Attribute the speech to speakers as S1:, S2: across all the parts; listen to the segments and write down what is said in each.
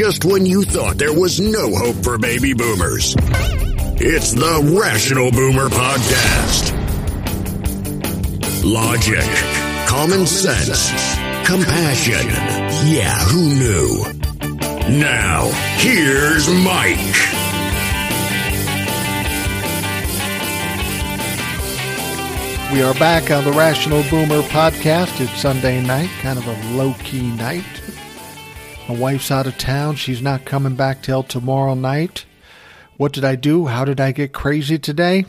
S1: just when you thought there was no hope for baby boomers. It's the Rational Boomer Podcast. Logic, common sense, compassion. Yeah, who knew? Now, here's Mike.
S2: We are back on the Rational Boomer podcast. It's Sunday night, kind of a low key night. My wife's out of town. She's not coming back till tomorrow night. What did I do? How did I get crazy today?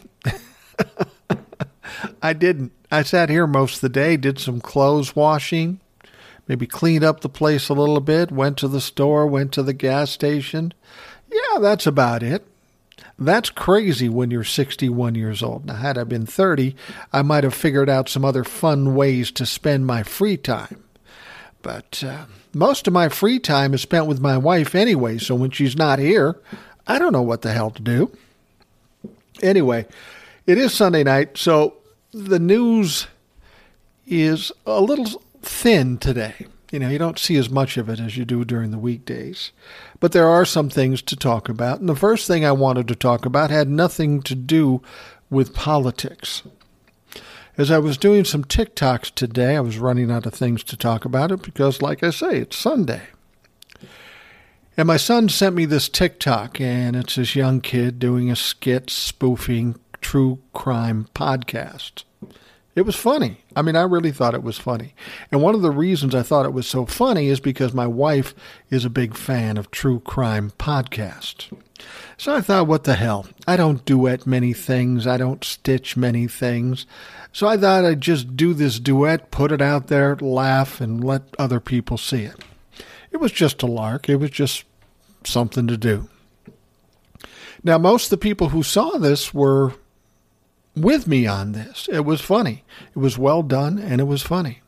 S2: I didn't. I sat here most of the day, did some clothes washing, maybe cleaned up the place a little bit, went to the store, went to the gas station. Yeah, that's about it. That's crazy when you're 61 years old. Now, had I been 30, I might have figured out some other fun ways to spend my free time. But uh, most of my free time is spent with my wife anyway, so when she's not here, I don't know what the hell to do. Anyway, it is Sunday night, so the news is a little thin today. You know, you don't see as much of it as you do during the weekdays. But there are some things to talk about. And the first thing I wanted to talk about had nothing to do with politics. As I was doing some TikToks today, I was running out of things to talk about it because, like I say, it's Sunday. And my son sent me this TikTok, and it's this young kid doing a skit spoofing true crime podcast. It was funny. I mean, I really thought it was funny. And one of the reasons I thought it was so funny is because my wife is a big fan of true crime podcasts. So I thought, what the hell? I don't duet many things. I don't stitch many things. So I thought I'd just do this duet, put it out there, laugh, and let other people see it. It was just a lark. It was just something to do. Now, most of the people who saw this were with me on this. It was funny. It was well done and it was funny.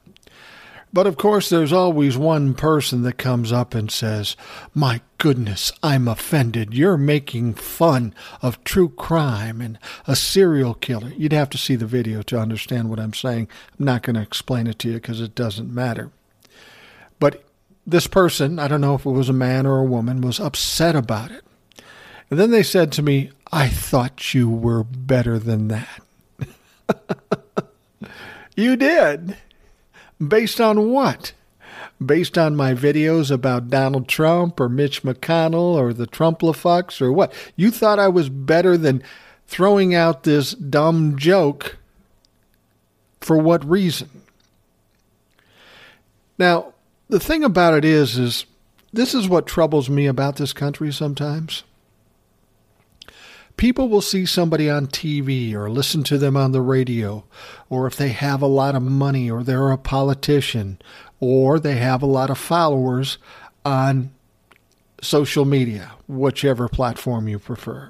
S2: But of course, there's always one person that comes up and says, My goodness, I'm offended. You're making fun of true crime and a serial killer. You'd have to see the video to understand what I'm saying. I'm not going to explain it to you because it doesn't matter. But this person, I don't know if it was a man or a woman, was upset about it. And then they said to me, I thought you were better than that. you did. Based on what? Based on my videos about Donald Trump or Mitch McConnell or the Trumplafucks or what? You thought I was better than throwing out this dumb joke for what reason? Now, the thing about it is is this is what troubles me about this country sometimes people will see somebody on TV or listen to them on the radio, or if they have a lot of money or they're a politician or they have a lot of followers on social media, whichever platform you prefer.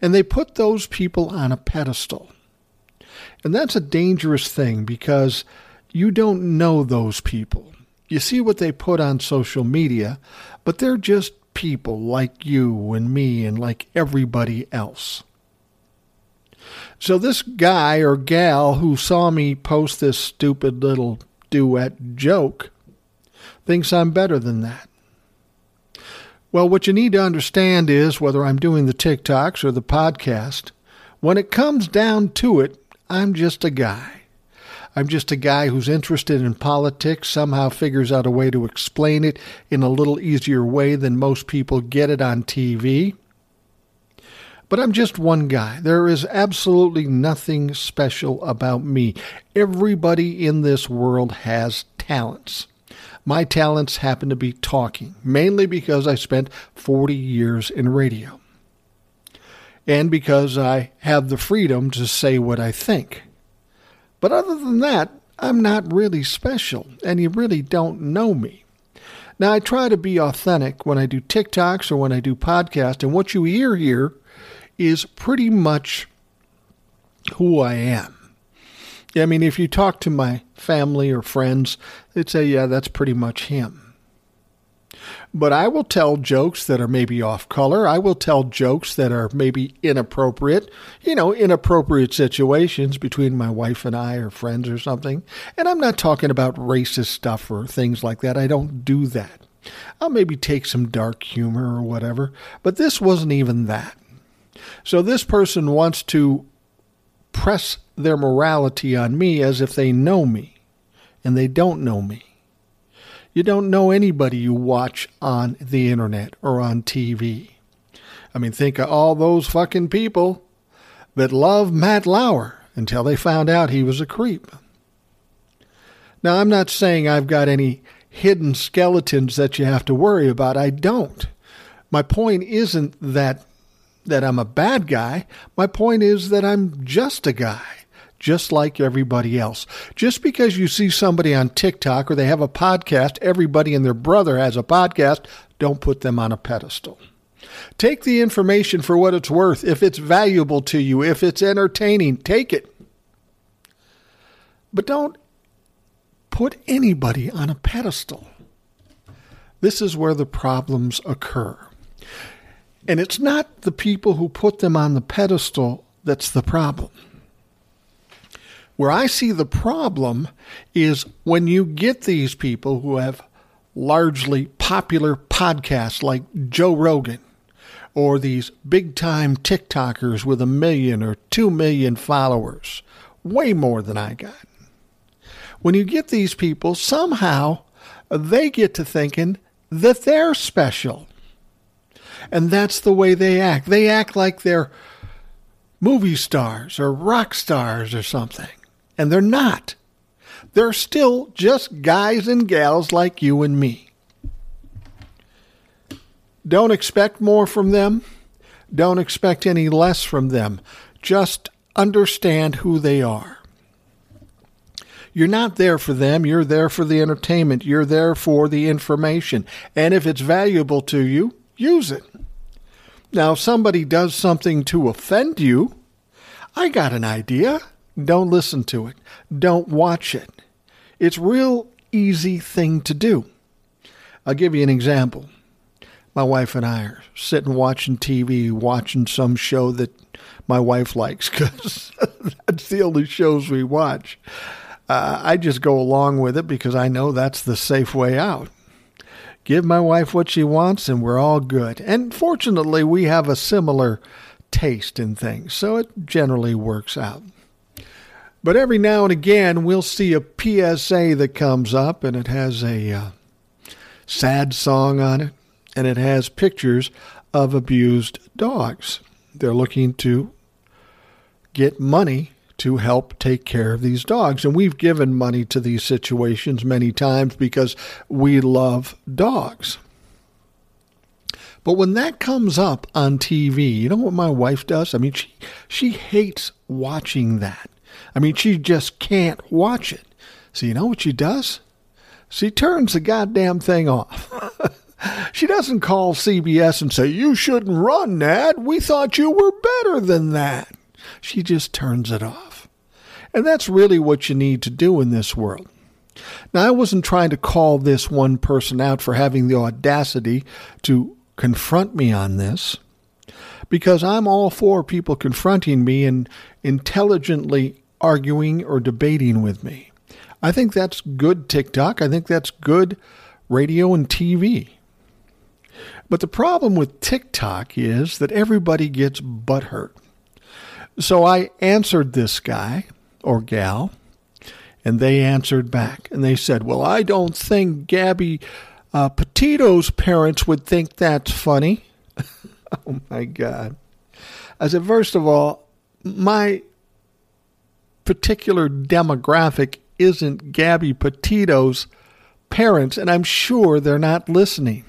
S2: And they put those people on a pedestal. And that's a dangerous thing because you don't know those people. You see what they put on social media, but they're just people like you and me and like everybody else. So, this guy or gal who saw me post this stupid little duet joke thinks I'm better than that. Well, what you need to understand is whether I'm doing the TikToks or the podcast, when it comes down to it, I'm just a guy. I'm just a guy who's interested in politics, somehow figures out a way to explain it in a little easier way than most people get it on TV. But I'm just one guy. There is absolutely nothing special about me. Everybody in this world has talents. My talents happen to be talking, mainly because I spent 40 years in radio. And because I have the freedom to say what I think. But other than that, I'm not really special, and you really don't know me. Now, I try to be authentic when I do TikToks or when I do podcasts, and what you hear here is pretty much who I am. I mean, if you talk to my family or friends, they'd say, yeah, that's pretty much him. But I will tell jokes that are maybe off color. I will tell jokes that are maybe inappropriate, you know, inappropriate situations between my wife and I or friends or something. And I'm not talking about racist stuff or things like that. I don't do that. I'll maybe take some dark humor or whatever, but this wasn't even that. So this person wants to press their morality on me as if they know me, and they don't know me. You don't know anybody you watch on the internet or on TV. I mean, think of all those fucking people that love Matt Lauer until they found out he was a creep. Now, I'm not saying I've got any hidden skeletons that you have to worry about. I don't. My point isn't that that I'm a bad guy. My point is that I'm just a guy, just like everybody else. Just because you see somebody on TikTok or they have a podcast, everybody and their brother has a podcast, don't put them on a pedestal. Take the information for what it's worth. If it's valuable to you, if it's entertaining, take it. But don't put anybody on a pedestal. This is where the problems occur. And it's not the people who put them on the pedestal that's the problem. Where I see the problem is when you get these people who have largely popular podcasts like Joe Rogan or these big time TikTokers with a million or two million followers, way more than I got when you get these people, somehow they get to thinking that they're special. And that's the way they act. They act like they're movie stars or rock stars or something. And they're not. They're still just guys and gals like you and me. Don't expect more from them. Don't expect any less from them. Just understand who they are. You're not there for them. You're there for the entertainment. You're there for the information. And if it's valuable to you, use it. Now, if somebody does something to offend you, I got an idea. Don't listen to it. Don't watch it. It's real easy thing to do. I'll give you an example. My wife and I are sitting watching TV, watching some show that my wife likes because that's the only shows we watch uh, I just go along with it because I know that's the safe way out. Give my wife what she wants, and we're all good. And fortunately, we have a similar taste in things, so it generally works out. But every now and again, we'll see a PSA that comes up, and it has a uh, sad song on it, and it has pictures of abused dogs. They're looking to get money to help take care of these dogs. And we've given money to these situations many times because we love dogs. But when that comes up on TV, you know what my wife does? I mean, she she hates watching that. I mean, she just can't watch it. So you know what she does? She turns the goddamn thing off. she doesn't call CBS and say, "You shouldn't run that. We thought you were better than that." She just turns it off. And that's really what you need to do in this world. Now, I wasn't trying to call this one person out for having the audacity to confront me on this, because I'm all for people confronting me and intelligently arguing or debating with me. I think that's good TikTok. I think that's good radio and TV. But the problem with TikTok is that everybody gets butthurt. So I answered this guy or gal? And they answered back and they said, Well, I don't think Gabby uh, Petito's parents would think that's funny. oh my God. I said, First of all, my particular demographic isn't Gabby Petito's parents, and I'm sure they're not listening.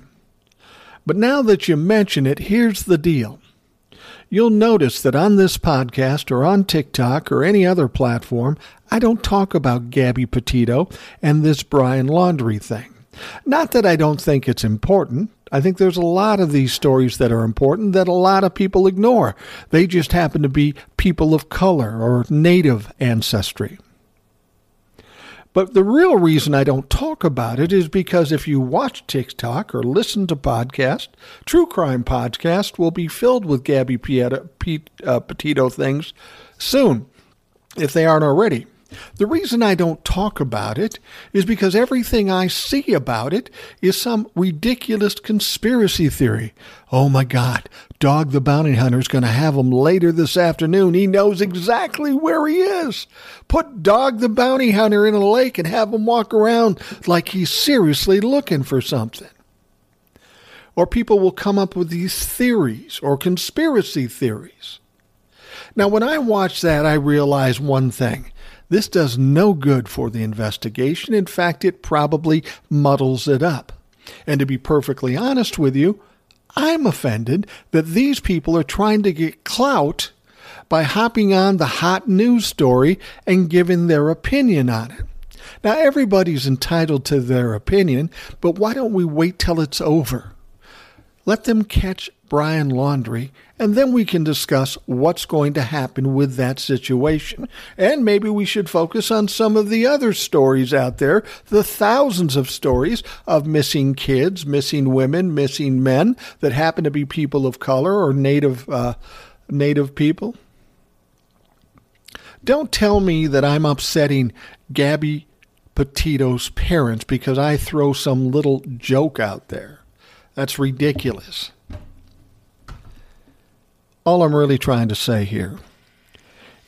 S2: But now that you mention it, here's the deal you'll notice that on this podcast or on TikTok or any other platform, I don't talk about Gabby Petito and this Brian Laundrie thing. Not that I don't think it's important. I think there's a lot of these stories that are important that a lot of people ignore. They just happen to be people of color or native ancestry. But the real reason I don't talk about it is because if you watch TikTok or listen to podcasts, True Crime Podcast will be filled with Gabby Pieta, Pete, uh, Petito things soon, if they aren't already. The reason I don't talk about it is because everything I see about it is some ridiculous conspiracy theory. Oh my God, Dog the Bounty Hunter is going to have him later this afternoon. He knows exactly where he is. Put Dog the Bounty Hunter in a lake and have him walk around like he's seriously looking for something. Or people will come up with these theories or conspiracy theories. Now, when I watch that, I realize one thing. This does no good for the investigation. In fact, it probably muddles it up. And to be perfectly honest with you, I'm offended that these people are trying to get clout by hopping on the hot news story and giving their opinion on it. Now, everybody's entitled to their opinion, but why don't we wait till it's over? Let them catch Brian Laundrie, and then we can discuss what's going to happen with that situation. And maybe we should focus on some of the other stories out there, the thousands of stories of missing kids, missing women, missing men that happen to be people of color or native uh, native people. Don't tell me that I'm upsetting Gabby Petito's parents because I throw some little joke out there. That's ridiculous. All I'm really trying to say here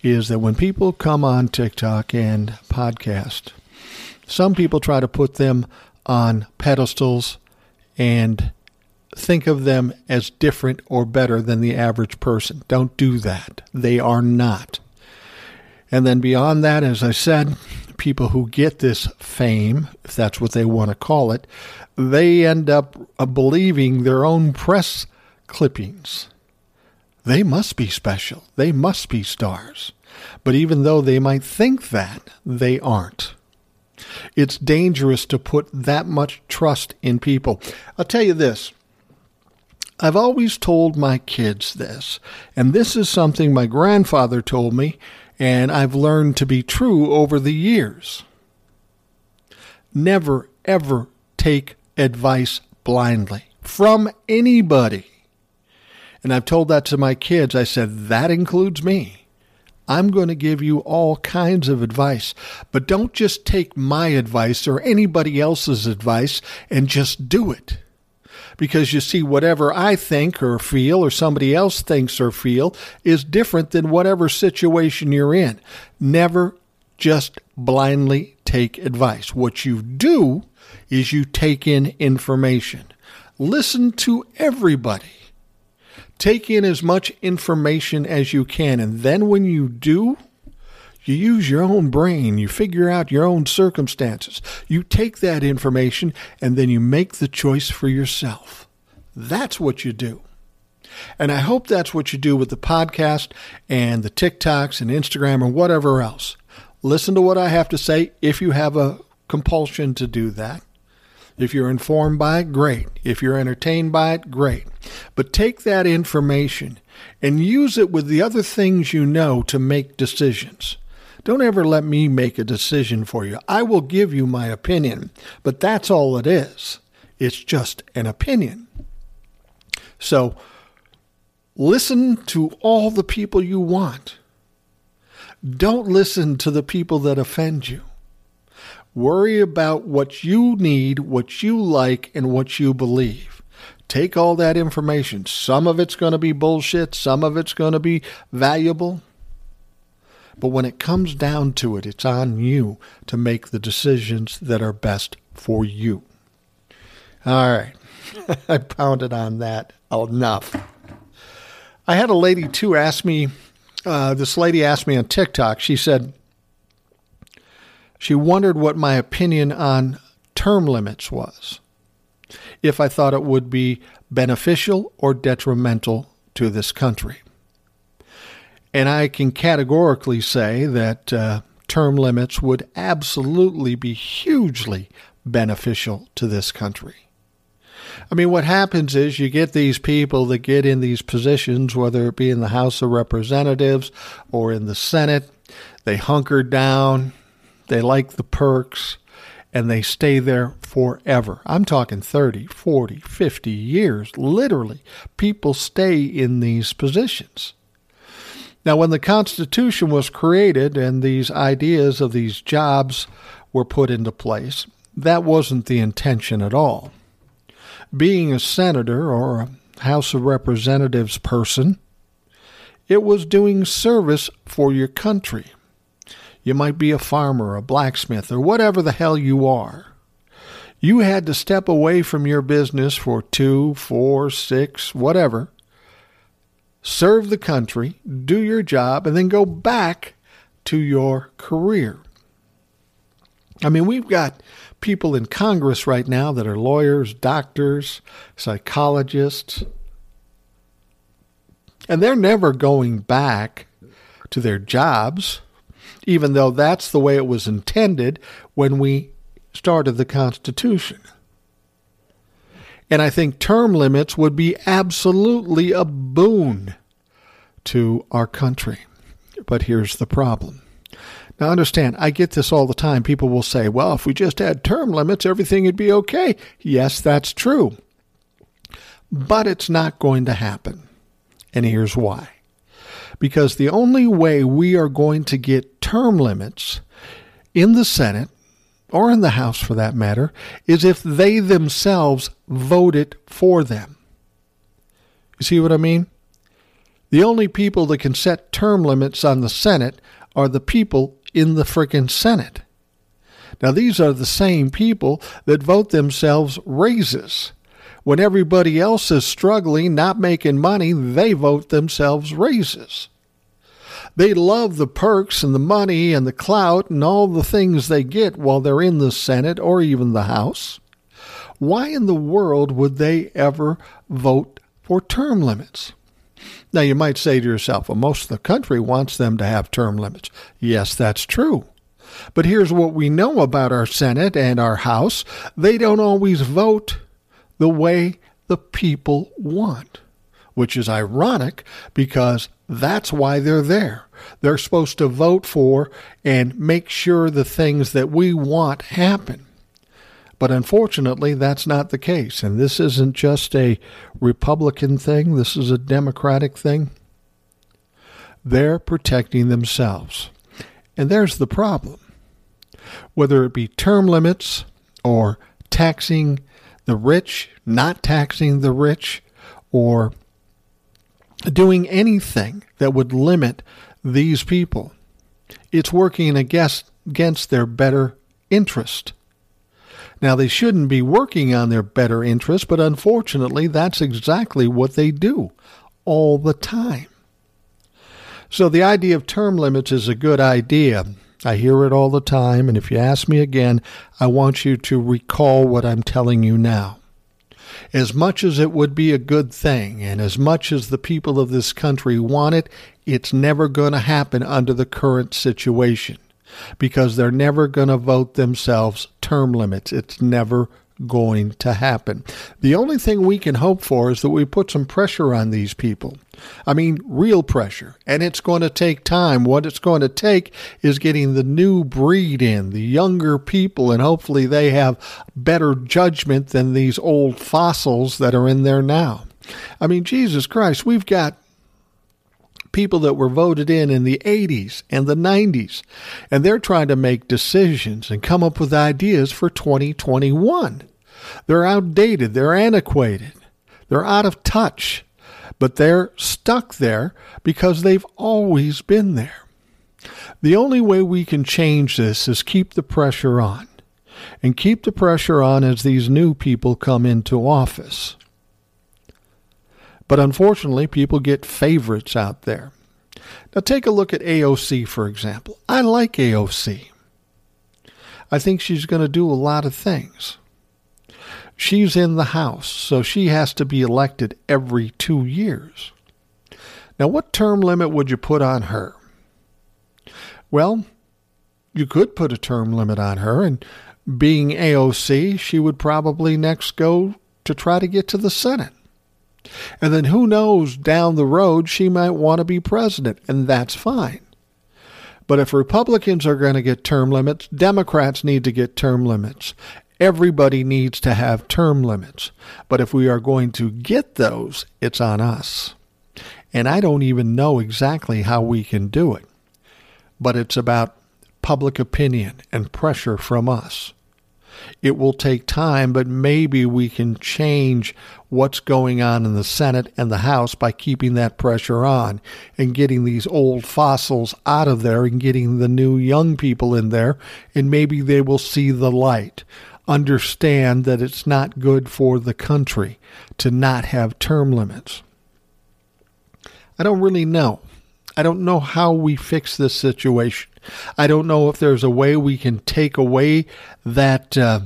S2: is that when people come on TikTok and podcast, some people try to put them on pedestals and think of them as different or better than the average person. Don't do that. They are not. And then beyond that, as I said, people who get this fame, if that's what they want to call it, they end up believing their own press clippings. They must be special. They must be stars. But even though they might think that, they aren't. It's dangerous to put that much trust in people. I'll tell you this. I've always told my kids this, and this is something my grandfather told me, and I've learned to be true over the years. Never, ever take advice blindly from anybody. And I've told that to my kids. I said, that includes me. I'm going to give you all kinds of advice, but don't just take my advice or anybody else's advice and just do it. Because you see, whatever I think or feel or somebody else thinks or feel is different than whatever situation you're in. Never just blindly take advice. What you do is you take in information. Listen to everybody. Take in as much information as you can. And then when you do, you use your own brain. You figure out your own circumstances. You take that information and then you make the choice for yourself. That's what you do. And I hope that's what you do with the podcast and the TikToks and Instagram or whatever else. Listen to what I have to say if you have a compulsion to do that. If you're informed by it, great. If you're entertained by it, great. But take that information and use it with the other things you know to make decisions. Don't ever let me make a decision for you. I will give you my opinion, but that's all it is. It's just an opinion. So listen to all the people you want. Don't listen to the people that offend you. Worry about what you need, what you like, and what you believe. Take all that information. Some of it's going to be bullshit, some of it's going to be valuable. But when it comes down to it, it's on you to make the decisions that are best for you. All right. I pounded on that enough. I had a lady too ask me, uh, this lady asked me on TikTok, she said, she wondered what my opinion on term limits was, if I thought it would be beneficial or detrimental to this country. And I can categorically say that uh, term limits would absolutely be hugely beneficial to this country. I mean, what happens is you get these people that get in these positions, whether it be in the House of Representatives or in the Senate, they hunker down, they like the perks and they stay there forever. I'm talking 30, 40, 50 years. Literally, people stay in these positions. Now, when the Constitution was created and these ideas of these jobs were put into place, that wasn't the intention at all. Being a senator or a House of Representatives person, it was doing service for your country. You might be a farmer, a blacksmith, or whatever the hell you are. You had to step away from your business for two, four, six, whatever, serve the country, do your job, and then go back to your career. I mean, we've got people in Congress right now that are lawyers, doctors, psychologists, and they're never going back to their jobs, even though that's the way it was intended when we started the Constitution. And I think term limits would be absolutely a boon to our country. But here's the problem. Now, understand, I get this all the time. People will say, well, if we just had term limits, everything would be okay. Yes, that's true. But it's not going to happen. And here's why. Because the only way we are going to get term limits in the Senate, or in the House for that matter, is if they themselves vote it for them. You see what I mean? The only people that can set term limits on the Senate are the people in the frickin' Senate. Now, these are the same people that vote themselves raises. When everybody else is struggling, not making money, they vote themselves raises. They love the perks and the money and the clout and all the things they get while they're in the Senate or even the House. Why in the world would they ever vote for term limits? Now, you might say to yourself, well, most of the country wants them to have term limits. Yes, that's true. But here's what we know about our Senate and our House they don't always vote the way the people want, which is ironic because that's why they're there. They're supposed to vote for and make sure the things that we want happen. But unfortunately, that's not the case. And this isn't just a Republican thing, this is a Democratic thing. They're protecting themselves. And there's the problem. Whether it be term limits or taxing the rich, not taxing the rich, or doing anything that would limit these people. It's working against, their better interest. Now, they shouldn't be working on their better interest, but unfortunately, that's exactly what they do all the time. So, the idea of term limits is a good idea. I hear it all the time, and if you ask me again, I want you to recall what I'm telling you now. As much as it would be a good thing, and as much as the people of this country want it, it's never going to happen under the current situation because they're never going to vote themselves term limits. It's never going to happen. The only thing we can hope for is that we put some pressure on these people. I mean, real pressure. And it's going to take time. What it's going to take is getting the new breed in, the younger people, and hopefully they have better judgment than these old fossils that are in there now. I mean, Jesus Christ, we've got people that were voted in in the 80s and the 90s, and they're trying to make decisions and come up with ideas for 2021. They're outdated, they're antiquated, they're out of touch, but they're stuck there because they've always been there. The only way we can change this is keep the pressure on, and keep the pressure on as these new people come into office. But unfortunately, people get favorites out there. Now, take a look at AOC, for example. I like AOC. I think she's going to do a lot of things. She's in the House, so she has to be elected every two years. Now, what term limit would you put on her? Well, you could put a term limit on her, and being AOC, she would probably next go to try to get to the Senate. And then who knows, down the road, she might want to be president, and that's fine. But if Republicans are going to get term limits, Democrats need to get term limits. Everybody needs to have term limits. But if we are going to get those, it's on us. And I don't even know exactly how we can do it. But it's about public opinion and pressure from us. It will take time, but maybe we can change what's going on in the Senate and the House by keeping that pressure on and getting these old fossils out of there and getting the new young people in there, and maybe they will see the light. Understand that it's not good for the country to not have term limits. I don't really know. I don't know how we fix this situation. I don't know if there's a way we can take away that uh,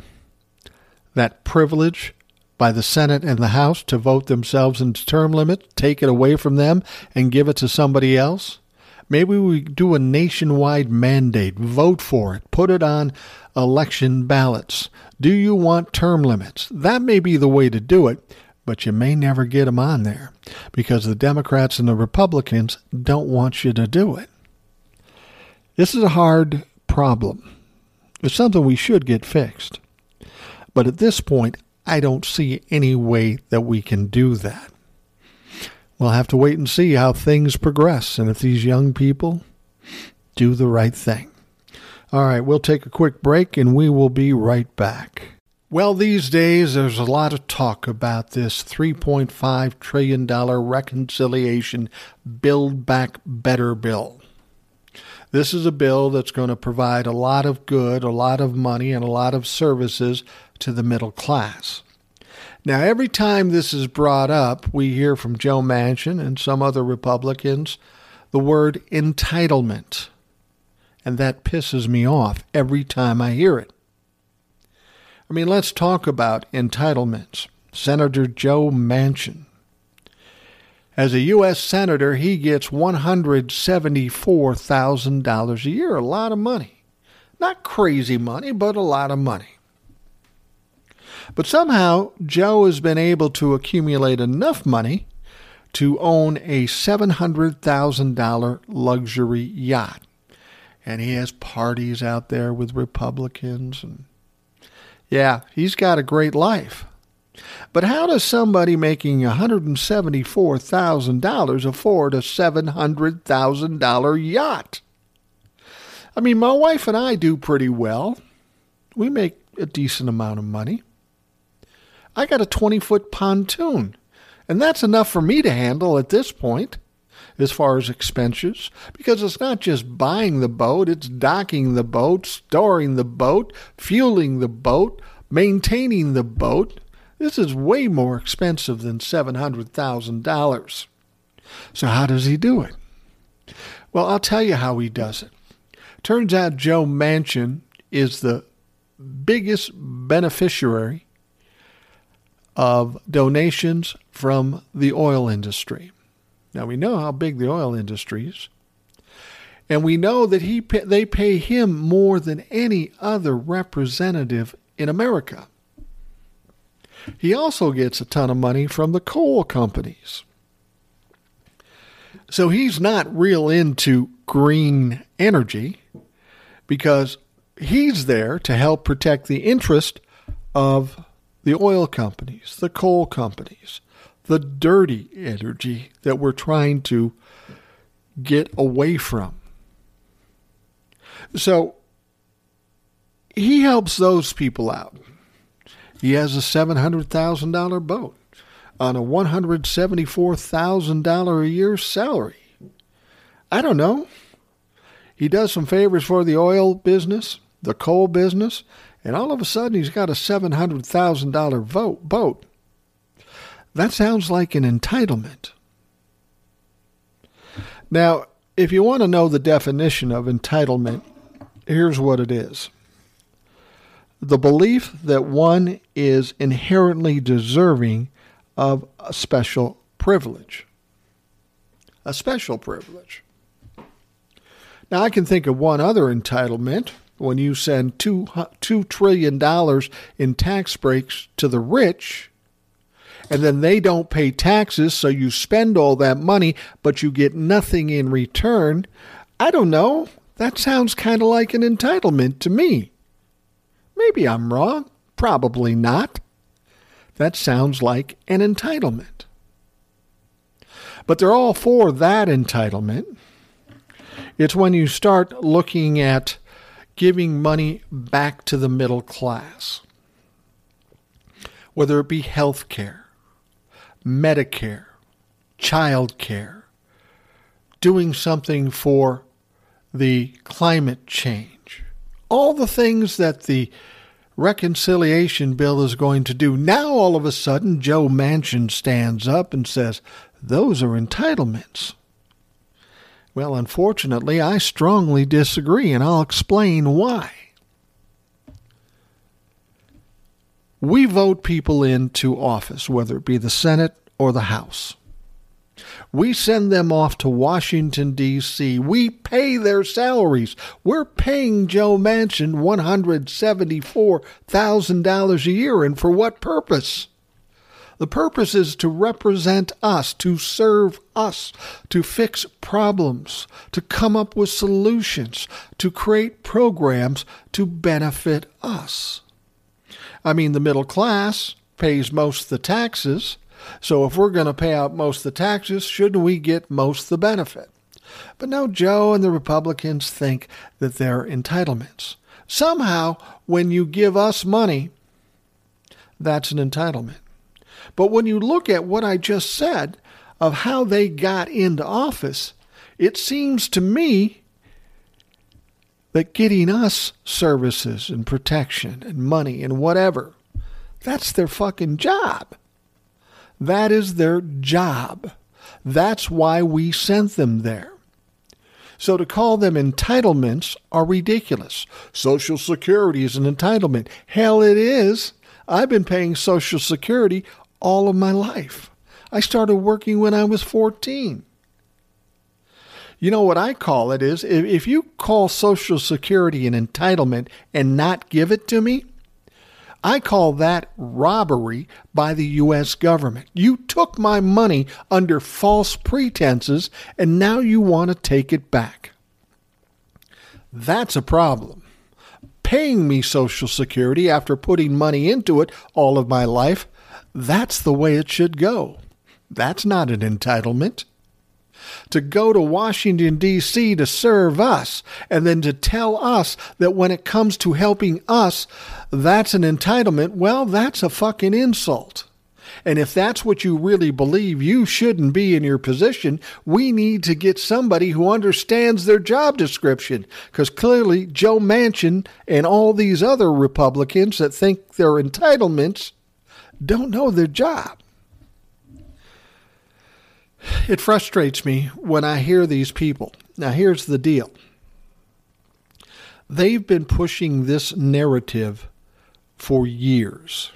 S2: that privilege by the Senate and the House to vote themselves into term limits, take it away from them and give it to somebody else. Maybe we do a nationwide mandate, vote for it, put it on election ballots. Do you want term limits? That may be the way to do it, but you may never get them on there because the Democrats and the Republicans don't want you to do it. This is a hard problem. It's something we should get fixed. But at this point, I don't see any way that we can do that. We'll have to wait and see how things progress and if these young people do the right thing. All right, we'll take a quick break and we will be right back. Well, these days there's a lot of talk about this $3.5 trillion reconciliation Build Back Better bill. This is a bill that's going to provide a lot of good, a lot of money, and a lot of services to the middle class. Now, every time this is brought up, we hear from Joe Manchin and some other Republicans the word entitlement. And that pisses me off every time I hear it. I mean, let's talk about entitlements. Senator Joe Manchin. As a U.S. Senator, he gets $174,000 a year, a lot of money. Not crazy money, but a lot of money. But somehow, Joe has been able to accumulate enough money to own a $700,000 luxury yacht. And he has parties out there with Republicans and yeah, he's got a great life. But how does somebody making $174,000 afford a $700,000 yacht? I mean, my wife and I do pretty well. We make a decent amount of money. I got a 20 foot pontoon, and that's enough for me to handle at this point as far as expenses because it's not just buying the boat, it's docking the boat, storing the boat, fueling the boat, maintaining the boat. This is way more expensive than $700,000. So, how does he do it? Well, I'll tell you how he does it. Turns out Joe Manchin is the biggest beneficiary of donations from the oil industry. Now we know how big the oil industry is. And we know that he they pay him more than any other representative in America. He also gets a ton of money from the coal companies. So he's not real into green energy because he's there to help protect the interest of the oil companies, the coal companies, the dirty energy that we're trying to get away from. So he helps those people out. He has a $700,000 boat on a $174,000 a year salary. I don't know. He does some favors for the oil business, the coal business, and all of a sudden he's got a $700,000 vote, boat. That sounds like an entitlement. Now, if you want to know the definition of entitlement, here's what it is the belief that one is inherently deserving of a special privilege. A special privilege. Now, I can think of one other entitlement when you send two, $2 trillion in tax breaks to the rich and then they don't pay taxes, so you spend all that money, but you get nothing in return. I don't know. That sounds kind of like an entitlement to me. Maybe I'm wrong. Probably not. That sounds like an entitlement. But they're all for that entitlement. It's when you start looking at giving money back to the middle class, whether it be health care, Medicare, child care, doing something for the climate change, all the things that the reconciliation bill is going to do. Now, all of a sudden, Joe Manchin stands up and says, those are entitlements. Well, unfortunately, I strongly disagree, and I'll explain why. We vote people into office, whether it be the Senate or the House. We send them off to Washington, D.C. We pay their salaries. We're paying Joe Manchin $174,000 a year. And for what purpose? The purpose is to represent us, to serve us, to fix problems, to come up with solutions, to create programs to benefit us. I mean, the middle class pays most of the taxes. So if we're going to pay out most of the taxes, shouldn't we get most of the benefit? But no, Joe and the Republicans think that they're entitlements. Somehow, when you give us money, that's an entitlement. But when you look at what I just said of how they got into office, it seems to me that getting us services and protection and money and whatever, that's their fucking job. That is their job. That's why we sent them there. So to call them entitlements are ridiculous. Social Security is an entitlement. Hell, it is. I've been paying Social Security all of my life. I started working when I was 14. You know what I call it is if you call Social Security an entitlement and not give it to me, I call that robbery by the U.S. government. You took my money under false pretenses and now you want to take it back. That's a problem. Paying me Social Security after putting money into it all of my life, that's the way it should go. That's not an entitlement to go to Washington, D.C. to serve us, and then to tell us that when it comes to helping us, that's an entitlement, well, that's a fucking insult. And if that's what you really believe, you shouldn't be in your position. We need to get somebody who understands their job description. Because clearly, Joe Manchin and all these other Republicans that think they're entitlements don't know their job. It frustrates me when I hear these people. Now, here's the deal they've been pushing this narrative for years,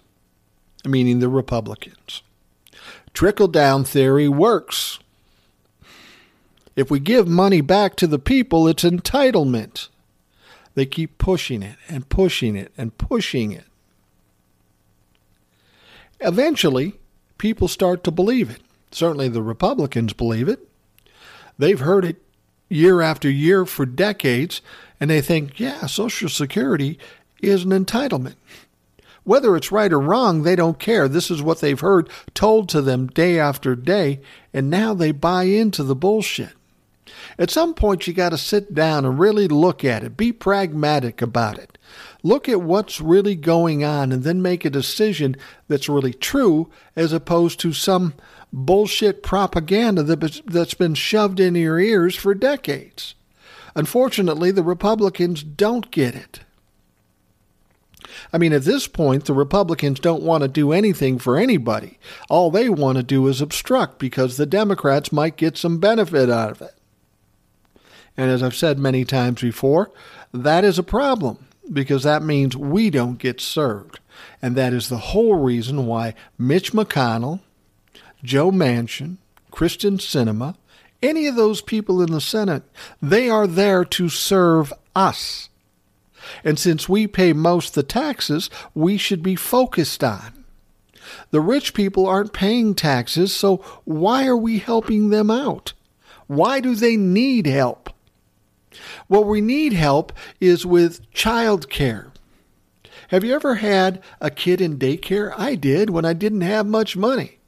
S2: meaning the Republicans. Trickle down theory works. If we give money back to the people, it's entitlement. They keep pushing it and pushing it and pushing it. Eventually, people start to believe it. Certainly the Republicans believe it. They've heard it year after year for decades, and they think, yeah, Social Security is an entitlement. Whether it's right or wrong, they don't care. This is what they've heard told to them day after day, and now they buy into the bullshit. At some point, you got to sit down and really look at it, be pragmatic about it. Look at what's really going on and then make a decision that's really true as opposed to some bullshit propaganda that's been shoved into your ears for decades. Unfortunately, the Republicans don't get it. I mean, at this point, the Republicans don't want to do anything for anybody. All they want to do is obstruct because the Democrats might get some benefit out of it. And as I've said many times before, that is a problem because that means we don't get served. And that is the whole reason why Mitch McConnell Joe Manchin, Kyrsten Sinema, any of those people in the Senate, they are there to serve us. And since we pay most the taxes, we should be focused on. The rich people aren't paying taxes, so why are we helping them out? Why do they need help? What we need help is with child care. Have you ever had a kid in daycare? I did when I didn't have much money.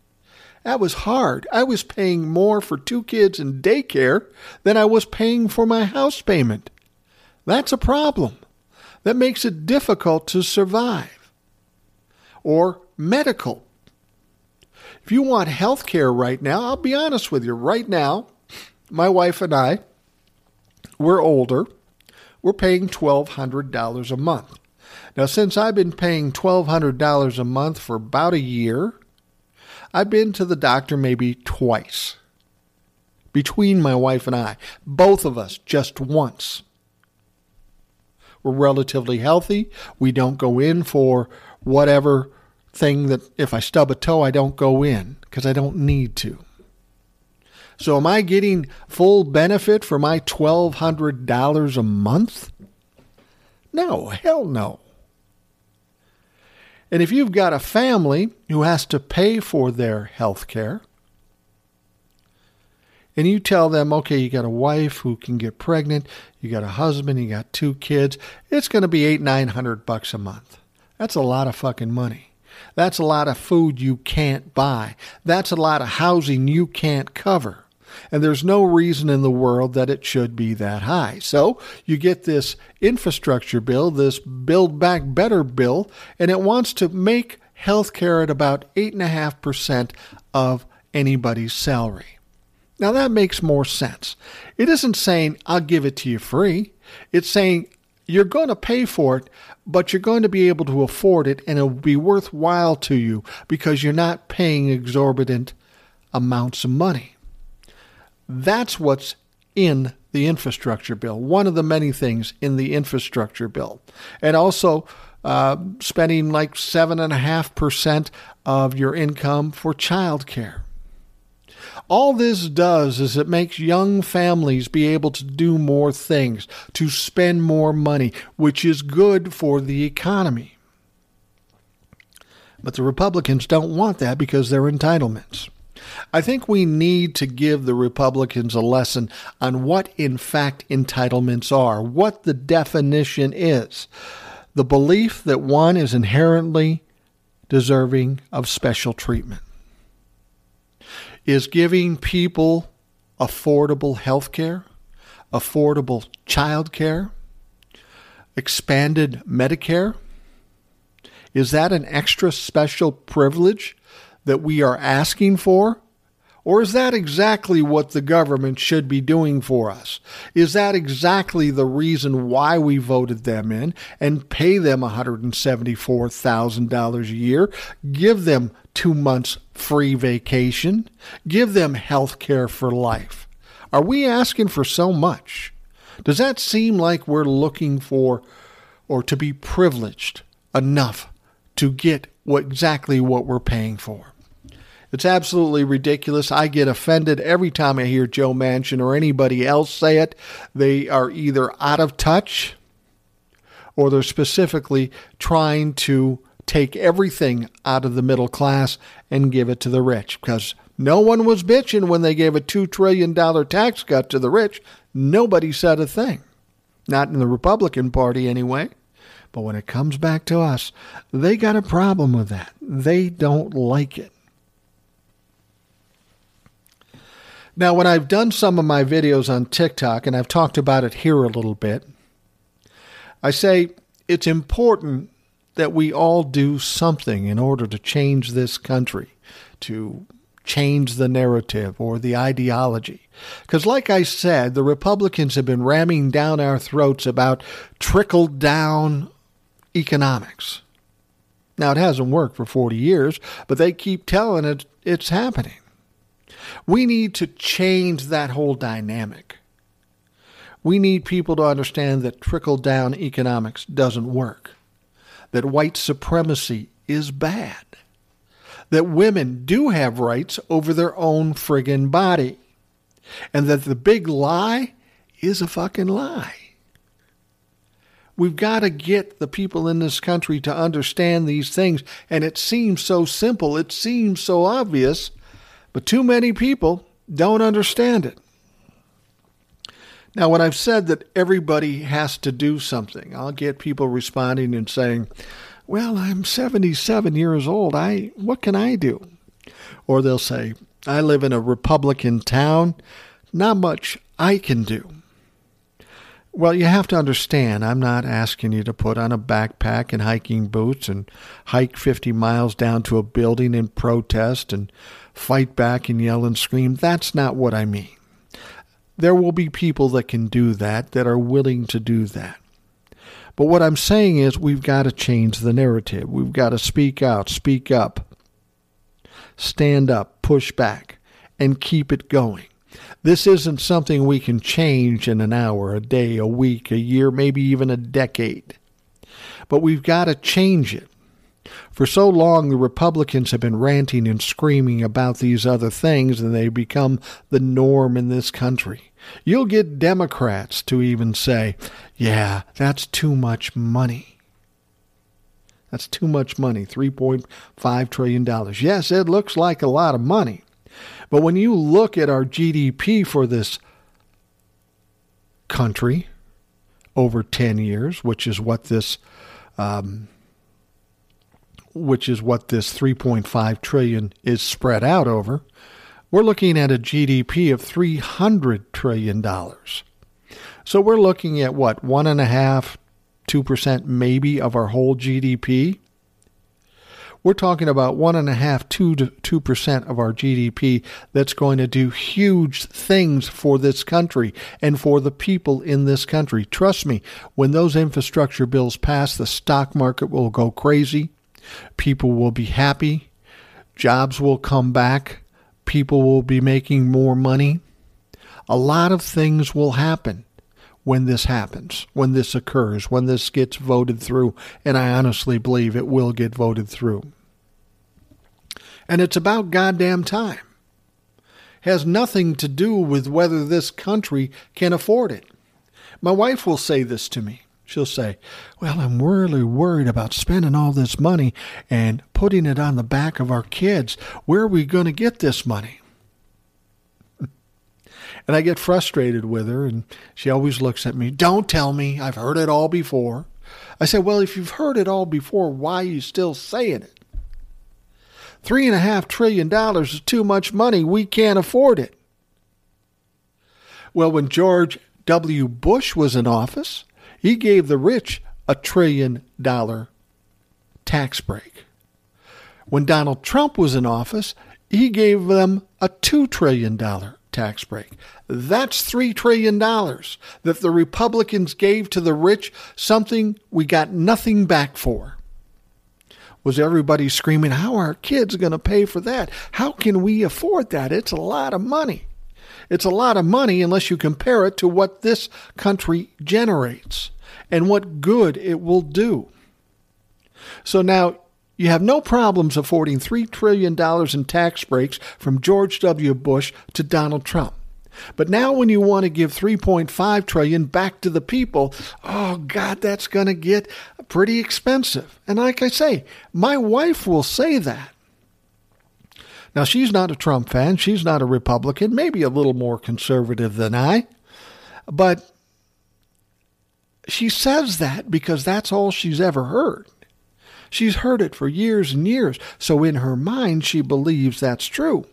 S2: That was hard. I was paying more for two kids in daycare than I was paying for my house payment. That's a problem. That makes it difficult to survive. Or medical. If you want health care right now, I'll be honest with you. Right now, my wife and I, we're older. We're paying $1,200 a month. Now, since I've been paying $1,200 a month for about a year, I've been to the doctor maybe twice. Between my wife and I, both of us just once. We're relatively healthy. We don't go in for whatever thing that if I stub a toe, I don't go in because I don't need to. So, am I getting full benefit for my $1,200 a month? No, hell no. And if you've got a family who has to pay for their health care, and you tell them, okay, you got a wife who can get pregnant, you got a husband, you got two kids, it's going to be eight, nine hundred bucks a month. That's a lot of fucking money. That's a lot of food you can't buy. That's a lot of housing you can't cover and there's no reason in the world that it should be that high. So you get this infrastructure bill, this Build Back Better bill, and it wants to make health care at about 8.5% of anybody's salary. Now that makes more sense. It isn't saying, I'll give it to you free. It's saying, you're going to pay for it, but you're going to be able to afford it and it'll be worthwhile to you because you're not paying exorbitant amounts of money. That's what's in the infrastructure bill, one of the many things in the infrastructure bill. And also uh, spending like 7.5% of your income for child care. All this does is it makes young families be able to do more things, to spend more money, which is good for the economy. But the Republicans don't want that because they're entitlements. I think we need to give the Republicans a lesson on what, in fact, entitlements are, what the definition is. The belief that one is inherently deserving of special treatment. Is giving people affordable health care, affordable child care, expanded Medicare? Is that an extra special privilege that we are asking for? Or is that exactly what the government should be doing for us? Is that exactly the reason why we voted them in and pay them $174,000 a year? Give them two months free vacation? Give them health care for life? Are we asking for so much? Does that seem like we're looking for or to be privileged enough to get what, exactly what we're paying for? It's absolutely ridiculous. I get offended every time I hear Joe Manchin or anybody else say it. They are either out of touch or they're specifically trying to take everything out of the middle class and give it to the rich because no one was bitching when they gave a $2 trillion tax cut to the rich. Nobody said a thing. Not in the Republican Party, anyway. But when it comes back to us, they got a problem with that. They don't like it. Now, when I've done some of my videos on TikTok, and I've talked about it here a little bit, I say it's important that we all do something in order to change this country, to change the narrative or the ideology. Because, like I said, the Republicans have been ramming down our throats about trickle down economics. Now, it hasn't worked for 40 years, but they keep telling it it's happening. We need to change that whole dynamic. We need people to understand that trickle down economics doesn't work, that white supremacy is bad, that women do have rights over their own friggin' body, and that the big lie is a fucking lie. We've got to get the people in this country to understand these things, and it seems so simple, it seems so obvious, but too many people don't understand it. Now, when I've said that everybody has to do something, I'll get people responding and saying, "Well, I'm 77 years old. I what can I do?" Or they'll say, I live in a Republican town, not much I can do. Well, you have to understand, I'm not asking you to put on a backpack and hiking boots and hike 50 miles down to a building and protest and fight back and yell and scream. That's not what I mean. There will be people that can do that, that are willing to do that. But what I'm saying is we've got to change the narrative. We've got to speak out, speak up, stand up, push back, and keep it going. This isn't something we can change in an hour, a day, a week, a year, maybe even a decade. But we've got to change it. For so long, the Republicans have been ranting and screaming about these other things, and they become the norm in this country. You'll get Democrats to even say, yeah, that's too much money. That's too much money, $3.5 trillion. Yes, it looks like a lot of money. But when you look at our GDP for this country over 10 years, which is what this um, which is what this 3.5 trillion is spread out over, we're looking at a GDP of 300 trillion dollars. So we're looking at what one and a half, two percent maybe of our whole GDP we're talking about one and a half, two to two percent of our GDP that's going to do huge things for this country and for the people in this country. Trust me, when those infrastructure bills pass, the stock market will go crazy. People will be happy. Jobs will come back. People will be making more money. A lot of things will happen when this happens, when this occurs, when this gets voted through, and I honestly believe it will get voted through. And it's about goddamn time. Has nothing to do with whether this country can afford it. My wife will say this to me. She'll say, Well, I'm really worried about spending all this money and putting it on the back of our kids. Where are we going to get this money? and I get frustrated with her, and she always looks at me, Don't tell me. I've heard it all before. I said, Well, if you've heard it all before, why are you still saying it? Three and a half trillion dollars is too much money. We can't afford it. Well, when George W. Bush was in office, he gave the rich a trillion dollar tax break. When Donald Trump was in office, he gave them a $2 trillion tax break. That's $3 trillion that the Republicans gave to the rich, something we got nothing back for was everybody screaming, How are kids going to pay for that? How can we afford that? It's a lot of money. It's a lot of money unless you compare it to what this country generates and what good it will do. So now you have no problems affording $3 trillion in tax breaks from George W. Bush to Donald Trump. But now when you want to give 3.5 trillion back to the people, oh god, that's going to get pretty expensive. And like I say, my wife will say that. Now she's not a Trump fan, she's not a Republican, maybe a little more conservative than I. But she says that because that's all she's ever heard. She's heard it for years and years, so in her mind she believes that's true.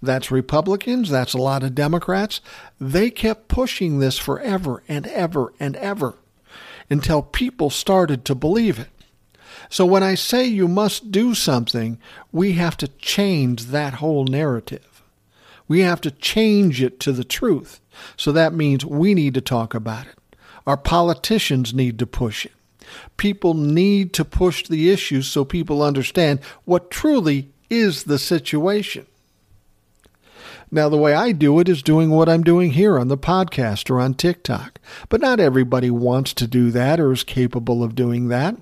S2: That's Republicans, that's a lot of Democrats. They kept pushing this forever and ever and ever until people started to believe it. So when I say you must do something, we have to change that whole narrative. We have to change it to the truth. So that means we need to talk about it. Our politicians need to push it. People need to push the issues so people understand what truly is the situation. Now, the way I do it is doing what I'm doing here on the podcast or on TikTok. But not everybody wants to do that or is capable of doing that.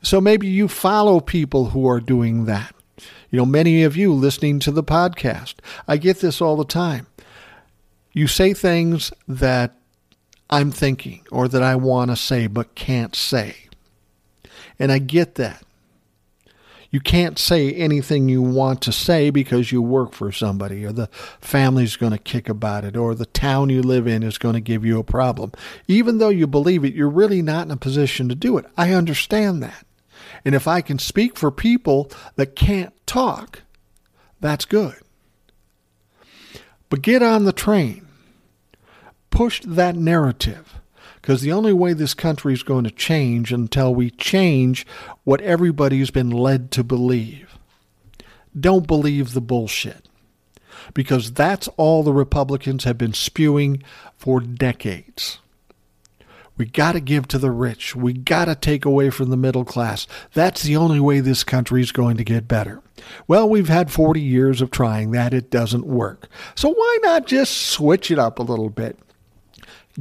S2: So maybe you follow people who are doing that. You know, many of you listening to the podcast, I get this all the time. You say things that I'm thinking or that I want to say but can't say. And I get that. You can't say anything you want to say because you work for somebody, or the family's going to kick about it, or the town you live in is going to give you a problem. Even though you believe it, you're really not in a position to do it. I understand that. And if I can speak for people that can't talk, That's good. But get on the train. Push that narrative. Because the only way this country is going to change until we change what everybody's been led to believe. Don't believe the bullshit. Because that's all the Republicans have been spewing for decades. We got to give to the rich. We got to take away from the middle class. That's the only way this country is going to get better. Well, we've had 40 years of trying that. It doesn't work. So why not just switch it up a little bit?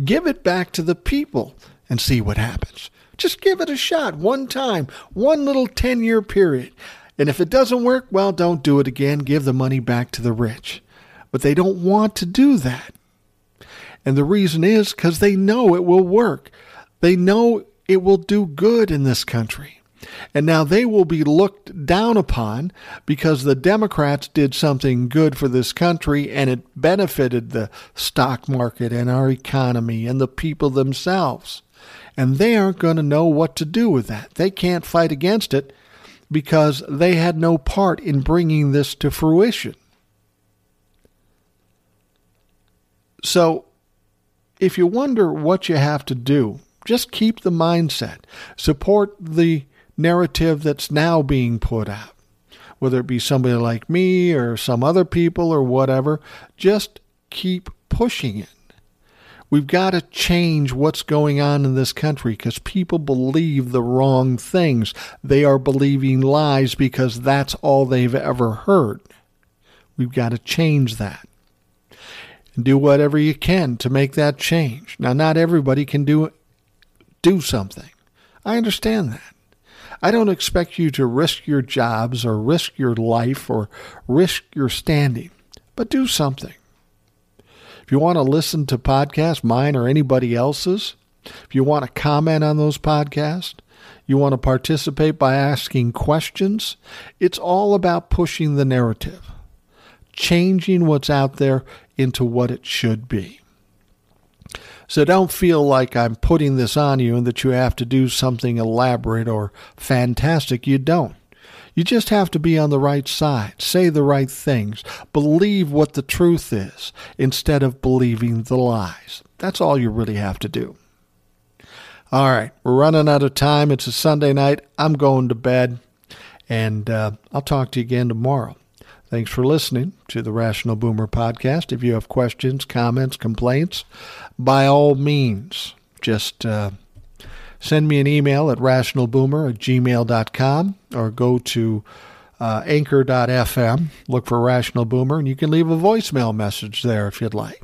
S2: Give it back to the people and see what happens. Just give it a shot one time, one little 10 year period. And if it doesn't work, well, don't do it again. Give the money back to the rich. But they don't want to do that. And the reason is because they know it will work. They know it will do good in this country. And now they will be looked down upon because the Democrats did something good for this country and it benefited the stock market and our economy and the people themselves. And they aren't going to know what to do with that. They can't fight against it because they had no part in bringing this to fruition. So if you wonder what you have to do, just keep the mindset. Support the narrative that's now being put out. Whether it be somebody like me or some other people or whatever, just keep pushing it. We've got to change what's going on in this country because people believe the wrong things. They are believing lies because that's all they've ever heard. We've got to change that and do whatever you can to make that change. Now, not everybody can do do something. I understand that. I don't expect you to risk your jobs or risk your life or risk your standing, but do something. If you want to listen to podcasts, mine or anybody else's, if you want to comment on those podcasts, you want to participate by asking questions, it's all about pushing the narrative, changing what's out there into what it should be. So don't feel like I'm putting this on you and that you have to do something elaborate or fantastic. You don't. You just have to be on the right side, say the right things, believe what the truth is instead of believing the lies. That's all you really have to do. All right, we're running out of time. It's a Sunday night. I'm going to bed, and uh, I'll talk to you again tomorrow. Thanks for listening to the Rational Boomer podcast. If you have questions, comments, complaints, by all means, just uh, send me an email at rationalboomer at gmail.com or go to uh, anchor.fm, look for Rational Boomer, and you can leave a voicemail message there if you'd like.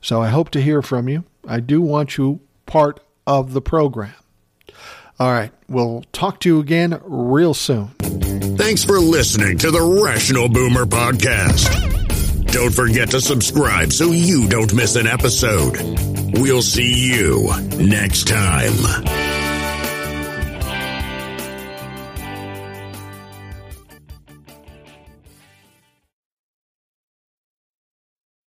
S2: So I hope to hear from you. I do want you part of the program. All right, we'll talk to you again real soon.
S1: Thanks for listening to the Rational Boomer Podcast. Don't forget to subscribe so you don't miss an episode. We'll see you next time.